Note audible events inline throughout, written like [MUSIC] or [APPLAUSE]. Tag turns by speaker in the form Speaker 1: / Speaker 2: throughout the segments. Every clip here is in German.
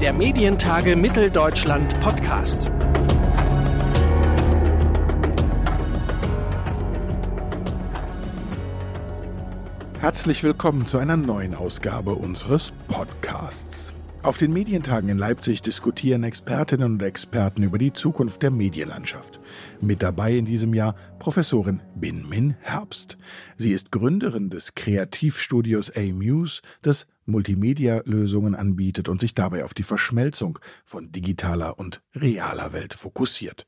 Speaker 1: Der Medientage Mitteldeutschland Podcast.
Speaker 2: Herzlich willkommen zu einer neuen Ausgabe unseres Podcasts. Auf den Medientagen in Leipzig diskutieren Expertinnen und Experten über die Zukunft der Medienlandschaft. Mit dabei in diesem Jahr Professorin Bin Min Herbst. Sie ist Gründerin des Kreativstudios A-Muse, das Multimedia-Lösungen anbietet und sich dabei auf die Verschmelzung von digitaler und realer Welt fokussiert.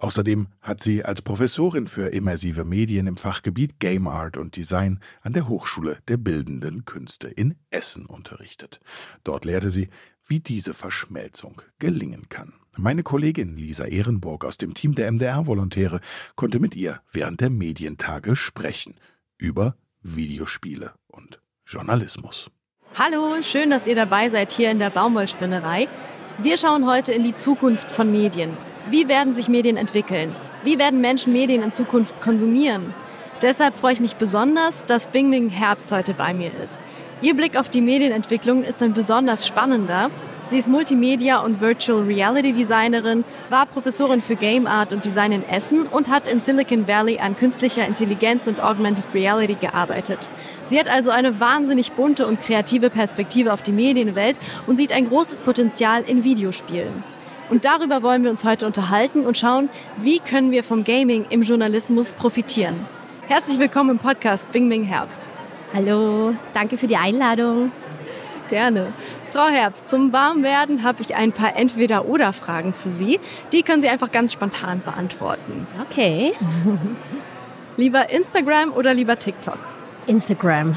Speaker 2: Außerdem hat sie als Professorin für immersive Medien im Fachgebiet Game Art und Design an der Hochschule der Bildenden Künste in Essen unterrichtet. Dort lehrte sie, wie diese Verschmelzung gelingen kann. Meine Kollegin Lisa Ehrenburg aus dem Team der MDR-Volontäre konnte mit ihr während der Medientage sprechen über Videospiele und Journalismus.
Speaker 3: Hallo, schön, dass ihr dabei seid hier in der Baumwollspinnerei. Wir schauen heute in die Zukunft von Medien. Wie werden sich Medien entwickeln? Wie werden Menschen Medien in Zukunft konsumieren? Deshalb freue ich mich besonders, dass Bing Bing Herbst heute bei mir ist. Ihr Blick auf die Medienentwicklung ist ein besonders spannender. Sie ist Multimedia- und Virtual Reality Designerin, war Professorin für Game Art und Design in Essen und hat in Silicon Valley an künstlicher Intelligenz und Augmented Reality gearbeitet. Sie hat also eine wahnsinnig bunte und kreative Perspektive auf die Medienwelt und sieht ein großes Potenzial in Videospielen. Und darüber wollen wir uns heute unterhalten und schauen, wie können wir vom Gaming im Journalismus profitieren. Herzlich willkommen im Podcast Bing Bing Herbst.
Speaker 4: Hallo, danke für die Einladung.
Speaker 3: Gerne. Frau Herbst, zum Warmwerden habe ich ein paar Entweder-Oder-Fragen für Sie. Die können Sie einfach ganz spontan beantworten.
Speaker 4: Okay. [LAUGHS]
Speaker 3: lieber Instagram oder lieber TikTok?
Speaker 4: Instagram.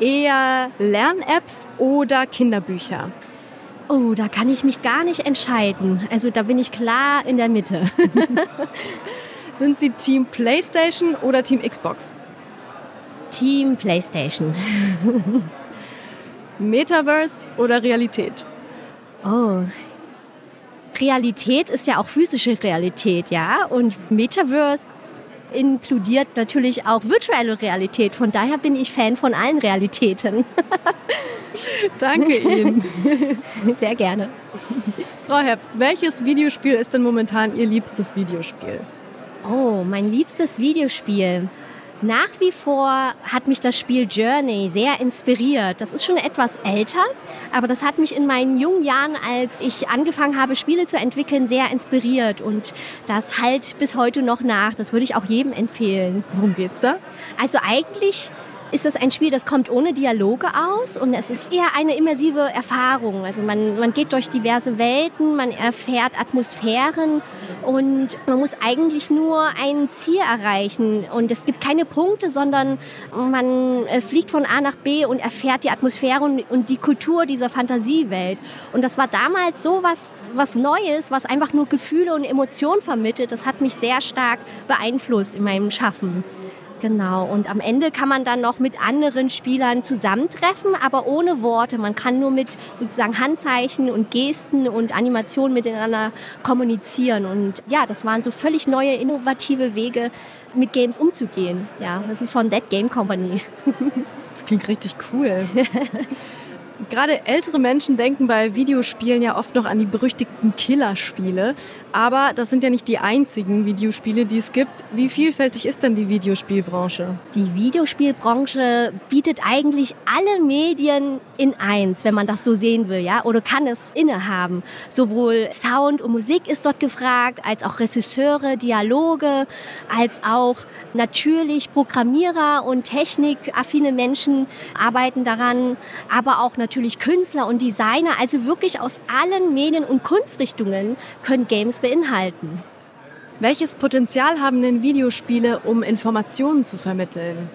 Speaker 3: Eher Lern-Apps oder Kinderbücher?
Speaker 4: Oh, da kann ich mich gar nicht entscheiden. Also da bin ich klar in der Mitte. [LAUGHS]
Speaker 3: Sind Sie Team PlayStation oder Team Xbox?
Speaker 4: Team PlayStation. [LAUGHS]
Speaker 3: Metaverse oder Realität?
Speaker 4: Oh. Realität ist ja auch physische Realität, ja? Und Metaverse inkludiert natürlich auch virtuelle Realität. Von daher bin ich Fan von allen Realitäten. [LAUGHS]
Speaker 3: Danke Ihnen. [LAUGHS]
Speaker 4: Sehr gerne.
Speaker 3: Frau Herbst, welches Videospiel ist denn momentan Ihr liebstes Videospiel?
Speaker 4: Oh, mein liebstes Videospiel. Nach wie vor hat mich das Spiel Journey sehr inspiriert. Das ist schon etwas älter, aber das hat mich in meinen jungen Jahren, als ich angefangen habe, Spiele zu entwickeln, sehr inspiriert und das halt bis heute noch nach. Das würde ich auch jedem empfehlen.
Speaker 3: Worum geht's da?
Speaker 4: Also eigentlich ist es ein Spiel, das kommt ohne Dialoge aus und es ist eher eine immersive Erfahrung. Also man, man geht durch diverse Welten, man erfährt Atmosphären und man muss eigentlich nur ein Ziel erreichen. Und es gibt keine Punkte, sondern man äh, fliegt von A nach B und erfährt die Atmosphäre und die Kultur dieser Fantasiewelt. Und das war damals so was, was Neues, was einfach nur Gefühle und Emotionen vermittelt. Das hat mich sehr stark beeinflusst in meinem Schaffen. Genau, und am Ende kann man dann noch mit anderen Spielern zusammentreffen, aber ohne Worte. Man kann nur mit sozusagen Handzeichen und Gesten und Animationen miteinander kommunizieren. Und ja, das waren so völlig neue, innovative Wege, mit Games umzugehen. Ja, das ist von Dead Game Company. [LAUGHS]
Speaker 3: Das klingt richtig cool. [LAUGHS] Gerade ältere Menschen denken bei Videospielen ja oft noch an die berüchtigten Killerspiele. Aber das sind ja nicht die einzigen Videospiele, die es gibt. Wie vielfältig ist denn die Videospielbranche?
Speaker 4: Die Videospielbranche bietet eigentlich alle Medien in eins, wenn man das so sehen will, ja, oder kann es innehaben. Sowohl Sound und Musik ist dort gefragt, als auch Regisseure, Dialoge, als auch natürlich Programmierer und technikaffine Menschen arbeiten daran, aber auch natürlich Künstler und Designer. Also wirklich aus allen Medien und Kunstrichtungen können Games beinhalten.
Speaker 3: Welches Potenzial haben denn Videospiele, um Informationen zu vermitteln?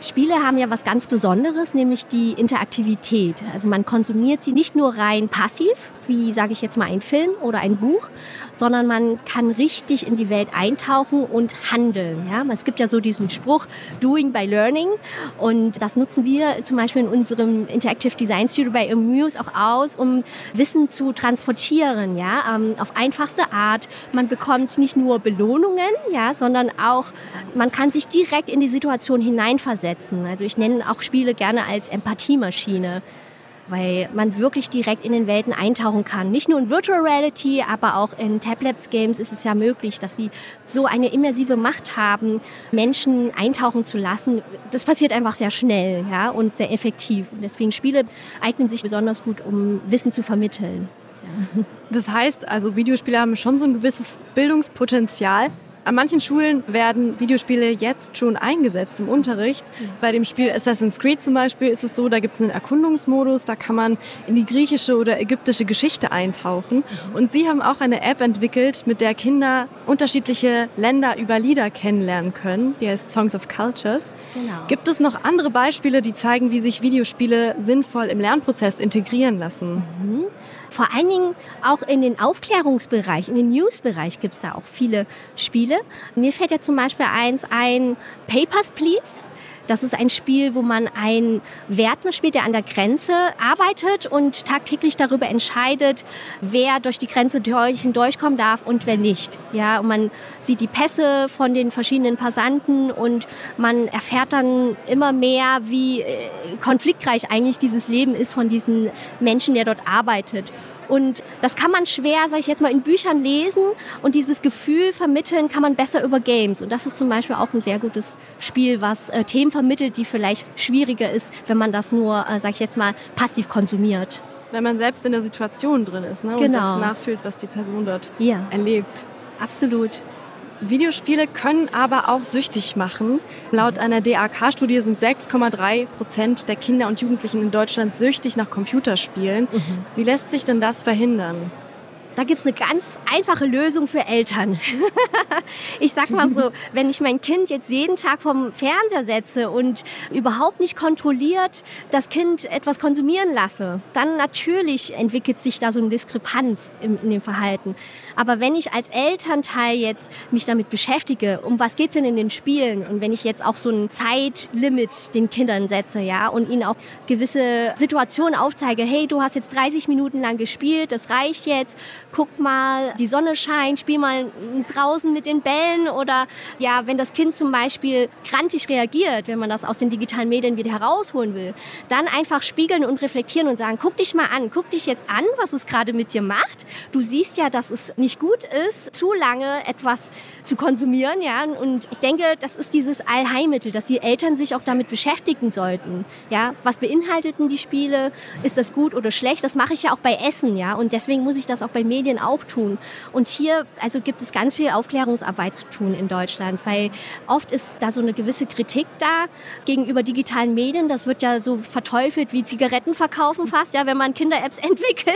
Speaker 4: Spiele haben ja was ganz Besonderes, nämlich die Interaktivität. Also man konsumiert sie nicht nur rein passiv, wie sage ich jetzt mal ein Film oder ein Buch, sondern man kann richtig in die Welt eintauchen und handeln. Ja? Es gibt ja so diesen Spruch, doing by learning und das nutzen wir zum Beispiel in unserem Interactive Design Studio bei Amuse auch aus, um Wissen zu transportieren, ja? Ähm, auf einfachste Art. Man bekommt nicht nur Belohnungen, ja, sondern auch, man kann sich direkt in die Situation hineinversetzen. Also ich nenne auch Spiele gerne als Empathiemaschine. Weil man wirklich direkt in den Welten eintauchen kann. Nicht nur in Virtual Reality, aber auch in Tablets-Games ist es ja möglich, dass sie so eine immersive Macht haben, Menschen eintauchen zu lassen. Das passiert einfach sehr schnell ja, und sehr effektiv. Und deswegen Spiele eignen sich besonders gut, um Wissen zu vermitteln.
Speaker 3: Ja. Das heißt, also Videospiele haben schon so ein gewisses Bildungspotenzial. An manchen Schulen werden Videospiele jetzt schon eingesetzt im Unterricht. Bei dem Spiel Assassin's Creed zum Beispiel ist es so, da gibt es einen Erkundungsmodus, da kann man in die griechische oder ägyptische Geschichte eintauchen. Und Sie haben auch eine App entwickelt, mit der Kinder unterschiedliche Länder über Lieder kennenlernen können. Die heißt Songs of Cultures. Genau. Gibt es noch andere Beispiele, die zeigen, wie sich Videospiele sinnvoll im Lernprozess integrieren lassen?
Speaker 4: Mhm. Vor allen Dingen auch in den Aufklärungsbereich, in den News-Bereich gibt es da auch viele Spiele. Mir fällt ja zum Beispiel eins ein, Papers, Please. Das ist ein Spiel, wo man einen Wärter spielt, der an der Grenze arbeitet und tagtäglich darüber entscheidet, wer durch die Grenze durch, hindurchkommen darf und wer nicht. Ja, und man sieht die Pässe von den verschiedenen Passanten und man erfährt dann immer mehr, wie äh, konfliktreich eigentlich dieses Leben ist von diesen Menschen, der dort arbeitet. Und das kann man schwer, sage ich jetzt mal, in Büchern lesen und dieses Gefühl vermitteln kann man besser über Games. Und das ist zum Beispiel auch ein sehr gutes Spiel, was äh, Themen vermittelt, die vielleicht schwieriger ist, wenn man das nur, äh, sage ich jetzt mal, passiv konsumiert.
Speaker 3: Wenn man selbst in der Situation drin ist ne?
Speaker 4: genau. und
Speaker 3: das nachfühlt, was die Person dort ja. erlebt.
Speaker 4: Absolut.
Speaker 3: Videospiele können aber auch süchtig machen. Laut einer DAK-Studie sind 6,3 Prozent der Kinder und Jugendlichen in Deutschland süchtig nach Computerspielen. Mhm. Wie lässt sich denn das verhindern?
Speaker 4: Da gibt es eine ganz einfache Lösung für Eltern. [LAUGHS] ich sag mal so, wenn ich mein Kind jetzt jeden Tag vom Fernseher setze und überhaupt nicht kontrolliert das Kind etwas konsumieren lasse, dann natürlich entwickelt sich da so eine Diskrepanz in, in dem Verhalten. Aber wenn ich als Elternteil jetzt mich damit beschäftige, um was geht's denn in den Spielen und wenn ich jetzt auch so ein Zeitlimit den Kindern setze, ja, und ihnen auch gewisse Situationen aufzeige, hey, du hast jetzt 30 Minuten lang gespielt, das reicht jetzt, guck mal, die Sonne scheint, spiel mal draußen mit den Bällen oder ja, wenn das Kind zum Beispiel grantig reagiert, wenn man das aus den digitalen Medien wieder herausholen will, dann einfach spiegeln und reflektieren und sagen, guck dich mal an, guck dich jetzt an, was es gerade mit dir macht. Du siehst ja, dass es nicht gut ist, zu lange etwas zu konsumieren, ja, und ich denke, das ist dieses Allheilmittel, dass die Eltern sich auch damit beschäftigen sollten, ja, was beinhalteten die Spiele, ist das gut oder schlecht, das mache ich ja auch bei Essen, ja, und deswegen muss ich das auch bei Medien auch tun. Und hier also gibt es ganz viel Aufklärungsarbeit zu tun in Deutschland, weil oft ist da so eine gewisse Kritik da gegenüber digitalen Medien. Das wird ja so verteufelt wie Zigaretten verkaufen fast, ja, wenn man Kinder-Apps [LAUGHS] entwickelt.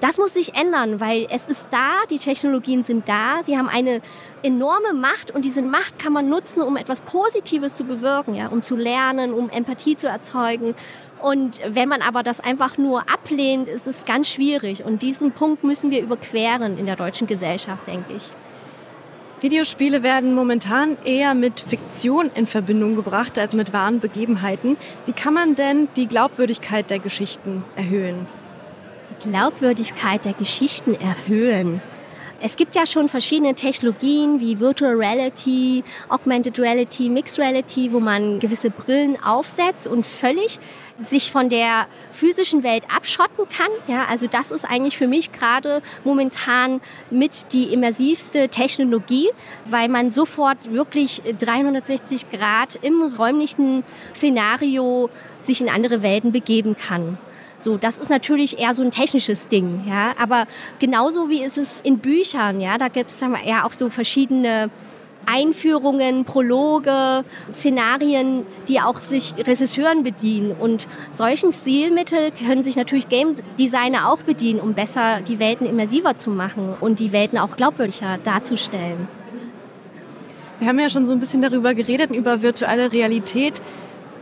Speaker 4: Das muss sich ändern, weil es ist da, die Technologien sind da, sie haben eine enorme Macht und diese Macht kann man nutzen, um etwas Positives zu bewirken, ja, um zu lernen, um Empathie zu erzeugen. Und wenn man aber das einfach nur ablehnt, ist es ganz schwierig. Und diesen Punkt müssen wir überqueren in der deutschen Gesellschaft, denke ich.
Speaker 3: Videospiele werden momentan eher mit Fiktion in Verbindung gebracht als mit wahren Begebenheiten. Wie kann man denn die Glaubwürdigkeit der Geschichten erhöhen?
Speaker 4: Die Glaubwürdigkeit der Geschichten erhöhen. Es gibt ja schon verschiedene Technologien wie Virtual Reality, Augmented Reality, Mixed Reality, wo man gewisse Brillen aufsetzt und völlig sich von der physischen Welt abschotten kann. Ja, also das ist eigentlich für mich gerade momentan mit die immersivste Technologie, weil man sofort wirklich 360 Grad im räumlichen Szenario sich in andere Welten begeben kann. So, das ist natürlich eher so ein technisches Ding, ja. Aber genauso wie ist es in Büchern, ja, da gibt es ja auch so verschiedene Einführungen, Prologe, Szenarien, die auch sich Regisseuren bedienen. Und solchen Stilmittel können sich natürlich Game Designer auch bedienen, um besser die Welten immersiver zu machen und die Welten auch glaubwürdiger darzustellen.
Speaker 3: Wir haben ja schon so ein bisschen darüber geredet, über virtuelle Realität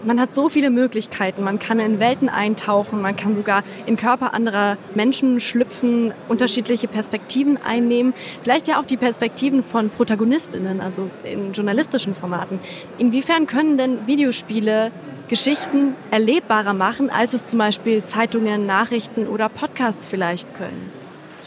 Speaker 3: man hat so viele Möglichkeiten. Man kann in Welten eintauchen, man kann sogar in Körper anderer Menschen schlüpfen, unterschiedliche Perspektiven einnehmen. Vielleicht ja auch die Perspektiven von Protagonistinnen, also in journalistischen Formaten. Inwiefern können denn Videospiele Geschichten erlebbarer machen, als es zum Beispiel Zeitungen, Nachrichten oder Podcasts vielleicht können?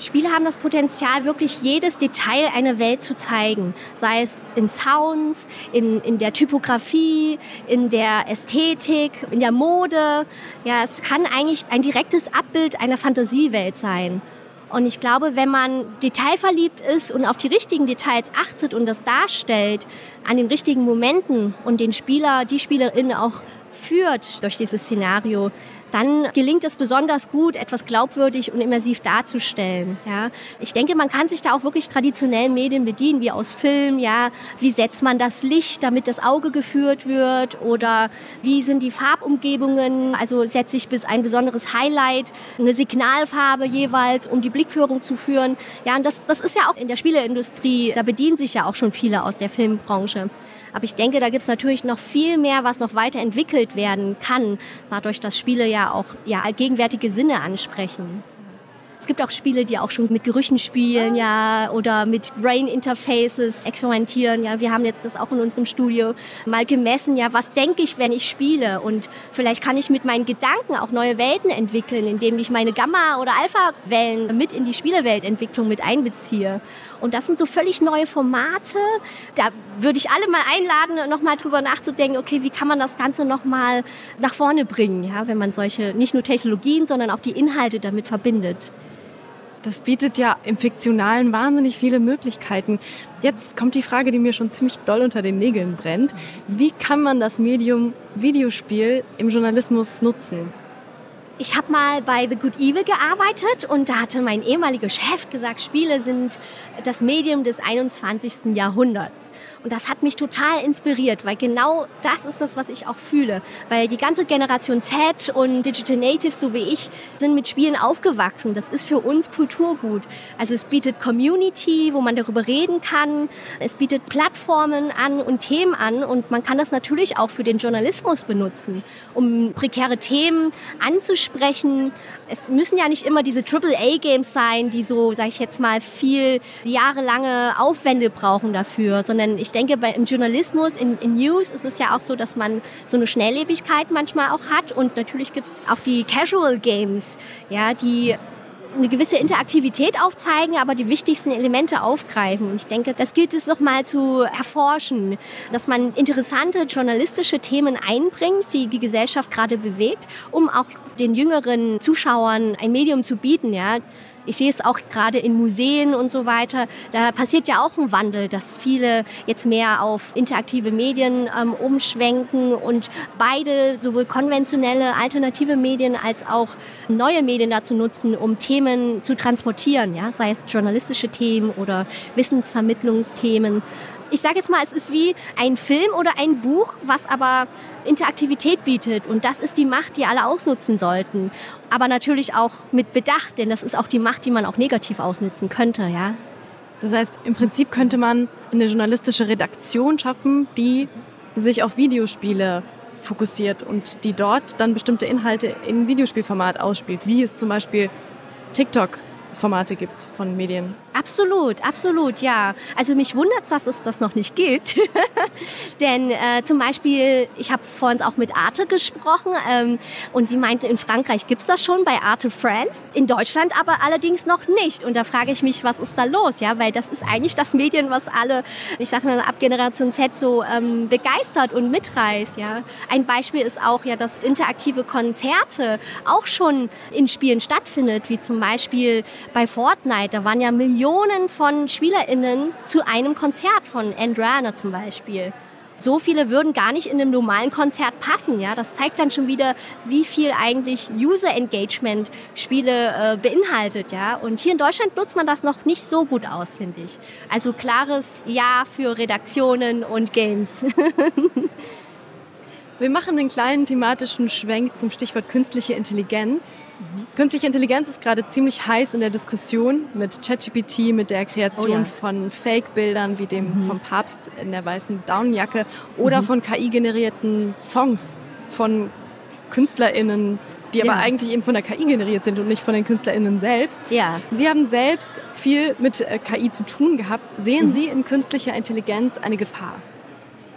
Speaker 4: Spiele haben das Potenzial, wirklich jedes Detail einer Welt zu zeigen. Sei es in Sounds, in, in der Typografie, in der Ästhetik, in der Mode. Ja, es kann eigentlich ein direktes Abbild einer Fantasiewelt sein. Und ich glaube, wenn man detailverliebt ist und auf die richtigen Details achtet und das darstellt, an den richtigen Momenten und den Spieler, die Spielerin auch führt durch dieses Szenario, dann gelingt es besonders gut, etwas glaubwürdig und immersiv darzustellen. Ja. Ich denke, man kann sich da auch wirklich traditionellen Medien bedienen, wie aus Film. Ja. Wie setzt man das Licht, damit das Auge geführt wird? Oder wie sind die Farbumgebungen? Also setze ich bis ein besonderes Highlight, eine Signalfarbe jeweils, um die Blickführung zu führen. Ja, und das, das ist ja auch in der Spieleindustrie, da bedienen sich ja auch schon viele aus der Filmbranche. Aber ich denke, da gibt es natürlich noch viel mehr, was noch weiterentwickelt werden kann, dadurch, dass Spiele ja auch ja, allgegenwärtige Sinne ansprechen. Es gibt auch Spiele, die auch schon mit Gerüchen spielen, ja, oder mit Brain Interfaces experimentieren. Ja, wir haben jetzt das auch in unserem Studio mal gemessen. Ja, was denke ich, wenn ich spiele? Und vielleicht kann ich mit meinen Gedanken auch neue Welten entwickeln, indem ich meine Gamma- oder Alpha-Wellen mit in die Spieleweltentwicklung mit einbeziehe. Und das sind so völlig neue Formate. Da würde ich alle mal einladen, nochmal drüber nachzudenken, okay, wie kann man das Ganze nochmal nach vorne bringen, ja, wenn man solche, nicht nur Technologien, sondern auch die Inhalte damit verbindet.
Speaker 3: Das bietet ja im Fiktionalen wahnsinnig viele Möglichkeiten. Jetzt kommt die Frage, die mir schon ziemlich doll unter den Nägeln brennt. Wie kann man das Medium Videospiel im Journalismus nutzen?
Speaker 4: Ich habe mal bei The Good Evil gearbeitet und da hatte mein ehemaliger Chef gesagt, Spiele sind das Medium des 21. Jahrhunderts. Und das hat mich total inspiriert, weil genau das ist das, was ich auch fühle. Weil die ganze Generation Z und Digital Natives, so wie ich, sind mit Spielen aufgewachsen. Das ist für uns Kulturgut. Also es bietet Community, wo man darüber reden kann. Es bietet Plattformen an und Themen an. Und man kann das natürlich auch für den Journalismus benutzen, um prekäre Themen anzusprechen. Es müssen ja nicht immer diese AAA-Games sein, die so, sag ich jetzt mal, viel jahrelange Aufwände brauchen dafür, sondern ich denke, bei, im Journalismus, in, in, News ist es ja auch so, dass man so eine Schnelllebigkeit manchmal auch hat. Und natürlich gibt es auch die Casual Games, ja, die eine gewisse Interaktivität aufzeigen, aber die wichtigsten Elemente aufgreifen. Und ich denke, das gilt es noch mal zu erforschen, dass man interessante journalistische Themen einbringt, die die Gesellschaft gerade bewegt, um auch den jüngeren Zuschauern ein Medium zu bieten, ja, ich sehe es auch gerade in Museen und so weiter. Da passiert ja auch ein Wandel, dass viele jetzt mehr auf interaktive Medien ähm, umschwenken und beide, sowohl konventionelle, alternative Medien als auch neue Medien dazu nutzen, um Themen zu transportieren, ja? sei es journalistische Themen oder Wissensvermittlungsthemen ich sage jetzt mal, es ist wie ein Film oder ein Buch, was aber Interaktivität bietet. Und das ist die Macht, die alle ausnutzen sollten. Aber natürlich auch mit Bedacht, denn das ist auch die Macht, die man auch negativ ausnutzen könnte, ja.
Speaker 3: Das heißt, im Prinzip könnte man eine journalistische Redaktion schaffen, die sich auf Videospiele fokussiert und die dort dann bestimmte Inhalte in Videospielformat ausspielt, wie es zum Beispiel TikTok Formate gibt von Medien.
Speaker 4: Absolut, absolut, ja. Also mich wundert es, dass es das noch nicht gilt. [LAUGHS] Denn äh, zum Beispiel, ich habe vorhin auch mit Arte gesprochen ähm, und sie meinte, in Frankreich gibt es das schon bei Arte France, in Deutschland aber allerdings noch nicht. Und da frage ich mich, was ist da los? Ja, weil das ist eigentlich das Medien, was alle, ich sage mal ab Generation Z so ähm, begeistert und mitreißt. Ja, ein Beispiel ist auch ja, dass interaktive Konzerte auch schon in Spielen stattfindet, wie zum Beispiel bei Fortnite. Da waren ja Millionen Millionen von SpielerInnen zu einem Konzert von Andrana zum Beispiel. So viele würden gar nicht in einem normalen Konzert passen. Ja? Das zeigt dann schon wieder, wie viel eigentlich User Engagement Spiele äh, beinhaltet. Ja? Und hier in Deutschland nutzt man das noch nicht so gut aus, finde ich. Also klares Ja für Redaktionen und Games. [LAUGHS]
Speaker 3: Wir machen einen kleinen thematischen Schwenk zum Stichwort künstliche Intelligenz. Mhm. Künstliche Intelligenz ist gerade ziemlich heiß in der Diskussion mit ChatGPT, mit der Kreation oh ja. von Fake-Bildern wie dem mhm. vom Papst in der weißen Daunenjacke oder mhm. von KI-generierten Songs von KünstlerInnen, die ja. aber eigentlich eben von der KI generiert sind und nicht von den KünstlerInnen selbst.
Speaker 4: Ja.
Speaker 3: Sie haben selbst viel mit äh, KI zu tun gehabt. Sehen mhm. Sie in künstlicher Intelligenz eine Gefahr?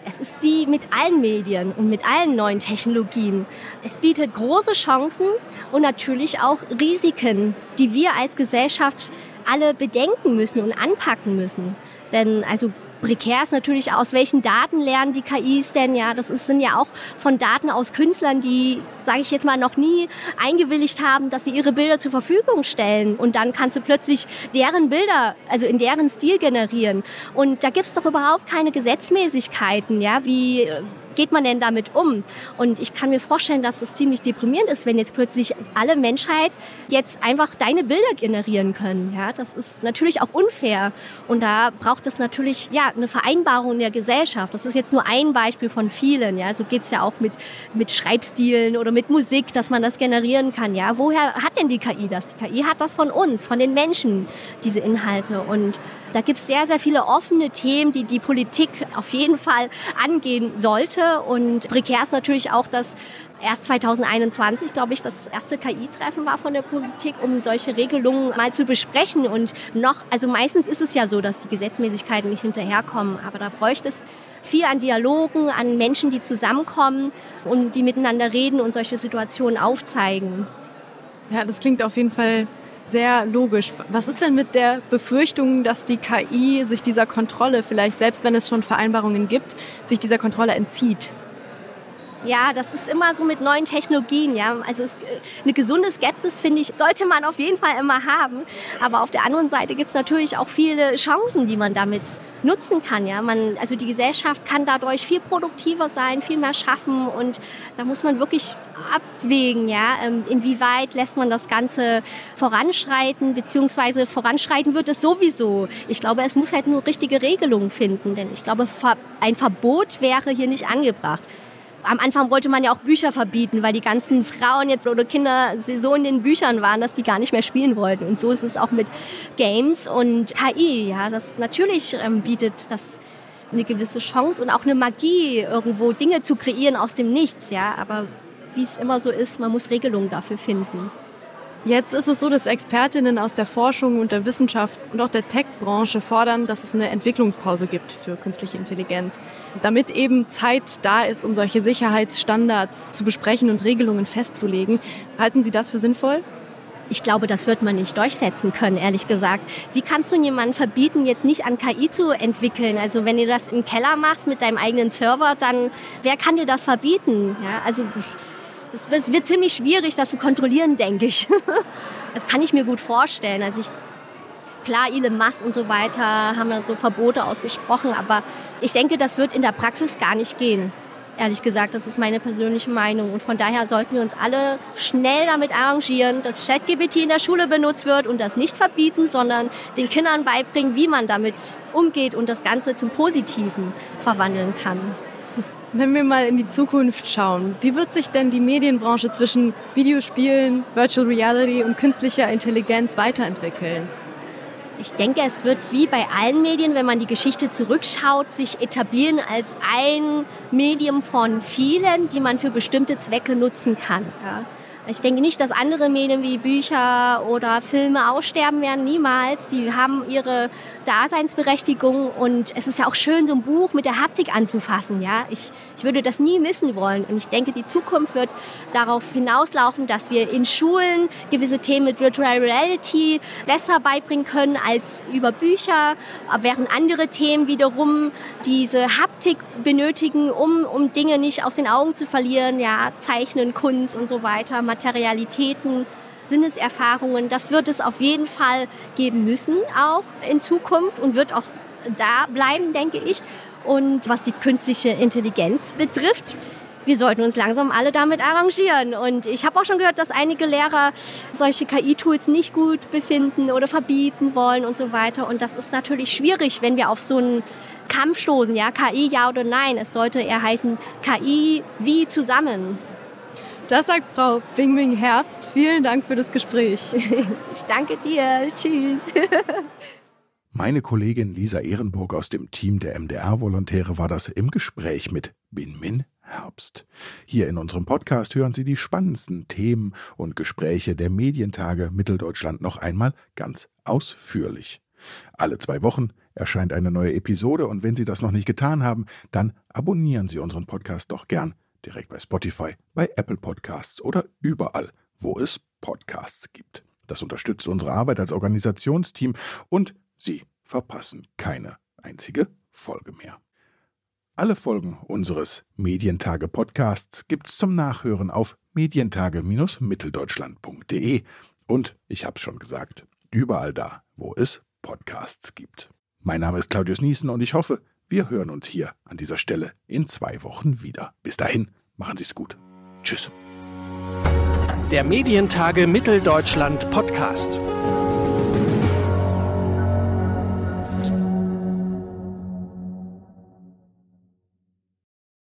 Speaker 4: Es ist wie mit allen Medien und mit allen neuen Technologien. Es bietet große Chancen und natürlich auch Risiken, die wir als Gesellschaft alle bedenken müssen und anpacken müssen. Denn also prekär ist natürlich, aus welchen Daten lernen die KIs denn? Ja, das ist, sind ja auch von Daten aus Künstlern, die, sage ich jetzt mal, noch nie eingewilligt haben, dass sie ihre Bilder zur Verfügung stellen. Und dann kannst du plötzlich deren Bilder, also in deren Stil generieren. Und da gibt es doch überhaupt keine Gesetzmäßigkeiten, ja, wie geht man denn damit um? Und ich kann mir vorstellen, dass es ziemlich deprimierend ist, wenn jetzt plötzlich alle Menschheit jetzt einfach deine Bilder generieren können. Ja, das ist natürlich auch unfair. Und da braucht es natürlich ja eine Vereinbarung in der Gesellschaft. Das ist jetzt nur ein Beispiel von vielen. Ja, so geht es ja auch mit, mit Schreibstilen oder mit Musik, dass man das generieren kann. Ja, woher hat denn die KI das? Die KI hat das von uns, von den Menschen, diese Inhalte. Und da gibt es sehr, sehr viele offene Themen, die die Politik auf jeden Fall angehen sollte. Und prekär ist natürlich auch, dass erst 2021, glaube ich, das erste KI-Treffen war von der Politik, um solche Regelungen mal zu besprechen. Und noch, also meistens ist es ja so, dass die Gesetzmäßigkeiten nicht hinterherkommen, aber da bräuchte es viel an Dialogen, an Menschen, die zusammenkommen und die miteinander reden und solche Situationen aufzeigen.
Speaker 3: Ja, das klingt auf jeden Fall sehr logisch. Was ist denn mit der Befürchtung, dass die KI sich dieser Kontrolle vielleicht, selbst wenn es schon Vereinbarungen gibt, sich dieser Kontrolle entzieht?
Speaker 4: Ja, das ist immer so mit neuen Technologien. Ja, also es, äh, eine gesunde Skepsis finde ich sollte man auf jeden Fall immer haben. Aber auf der anderen Seite gibt es natürlich auch viele Chancen, die man damit nutzen kann. Ja, man, also die Gesellschaft kann dadurch viel produktiver sein, viel mehr schaffen und da muss man wirklich abwägen, ja, ähm, inwieweit lässt man das Ganze voranschreiten, beziehungsweise voranschreiten wird es sowieso. Ich glaube, es muss halt nur richtige Regelungen finden, denn ich glaube, ein Verbot wäre hier nicht angebracht am Anfang wollte man ja auch Bücher verbieten, weil die ganzen Frauen jetzt oder Kinder so in den Büchern waren, dass die gar nicht mehr spielen wollten. Und so ist es auch mit Games und KI. Ja, das natürlich ähm, bietet das eine gewisse Chance und auch eine Magie, irgendwo Dinge zu kreieren aus dem Nichts. Ja, aber wie es immer so ist, man muss Regelungen dafür finden.
Speaker 3: Jetzt ist es so, dass Expertinnen aus der Forschung und der Wissenschaft und auch der Tech-Branche fordern, dass es eine Entwicklungspause gibt für künstliche Intelligenz, damit eben Zeit da ist, um solche Sicherheitsstandards zu besprechen und Regelungen festzulegen. Halten Sie das für sinnvoll?
Speaker 4: Ich glaube, das wird man nicht durchsetzen können, ehrlich gesagt. Wie kannst du jemanden verbieten, jetzt nicht an KI zu entwickeln? Also wenn du das im Keller machst mit deinem eigenen Server, dann wer kann dir das verbieten? Ja, also es wird ziemlich schwierig, das zu kontrollieren, denke ich. [LAUGHS] Das kann ich mir gut vorstellen. Also ich, klar, Elon Musk und so weiter haben da so Verbote ausgesprochen, aber ich denke, das wird in der Praxis gar nicht gehen. Ehrlich gesagt, das ist meine persönliche Meinung. Und von daher sollten wir uns alle schnell damit arrangieren, dass ChatGPT in der Schule benutzt wird und das nicht verbieten, sondern den Kindern beibringen, wie man damit umgeht und das Ganze zum Positiven verwandeln kann.
Speaker 3: Wenn wir mal in die Zukunft schauen, wie wird sich denn die Medienbranche zwischen Videospielen, Virtual Reality und künstlicher Intelligenz weiterentwickeln?
Speaker 4: Ich denke, es wird wie bei allen Medien, wenn man die Geschichte zurückschaut, sich etablieren als ein Medium von vielen, die man für bestimmte Zwecke nutzen kann. Ja. Ich denke nicht, dass andere Medien wie Bücher oder Filme aussterben werden, niemals. Die haben ihre Daseinsberechtigung und es ist ja auch schön, so ein Buch mit der Haptik anzufassen. Ja? Ich, ich würde das nie missen wollen und ich denke, die Zukunft wird darauf hinauslaufen, dass wir in Schulen gewisse Themen mit Virtual Reality besser beibringen können als über Bücher, während andere Themen wiederum diese Haptik benötigen, um, um Dinge nicht aus den Augen zu verlieren, ja, Zeichnen, Kunst und so weiter Materialitäten, Sinneserfahrungen. Das wird es auf jeden Fall geben müssen, auch in Zukunft und wird auch da bleiben, denke ich. Und was die künstliche Intelligenz betrifft, wir sollten uns langsam alle damit arrangieren. Und ich habe auch schon gehört, dass einige Lehrer solche KI-Tools nicht gut befinden oder verbieten wollen und so weiter. Und das ist natürlich schwierig, wenn wir auf so einen Kampf stoßen. Ja, KI ja oder nein. Es sollte eher heißen KI wie zusammen.
Speaker 3: Das sagt Frau Bing Herbst. Vielen Dank für das Gespräch. [LAUGHS]
Speaker 4: Ich danke dir. Tschüss. [LAUGHS]
Speaker 2: Meine Kollegin Lisa Ehrenburg aus dem Team der MDR-Volontäre war das im Gespräch mit Binmin Herbst. Hier in unserem Podcast hören Sie die spannendsten Themen und Gespräche der Medientage Mitteldeutschland noch einmal ganz ausführlich. Alle zwei Wochen erscheint eine neue Episode und wenn Sie das noch nicht getan haben, dann abonnieren Sie unseren Podcast doch gern direkt bei Spotify, bei Apple Podcasts oder überall, wo es Podcasts gibt. Das unterstützt unsere Arbeit als Organisationsteam und Sie verpassen keine einzige Folge mehr. Alle Folgen unseres Medientage Podcasts gibt's zum Nachhören auf medientage-mitteldeutschland.de und ich hab's schon gesagt, überall da, wo es Podcasts gibt. Mein Name ist Claudius Niesen und ich hoffe, wir hören uns hier an dieser Stelle in zwei Wochen wieder. Bis dahin, machen Sie's gut. Tschüss.
Speaker 1: Der Medientage Mitteldeutschland Podcast.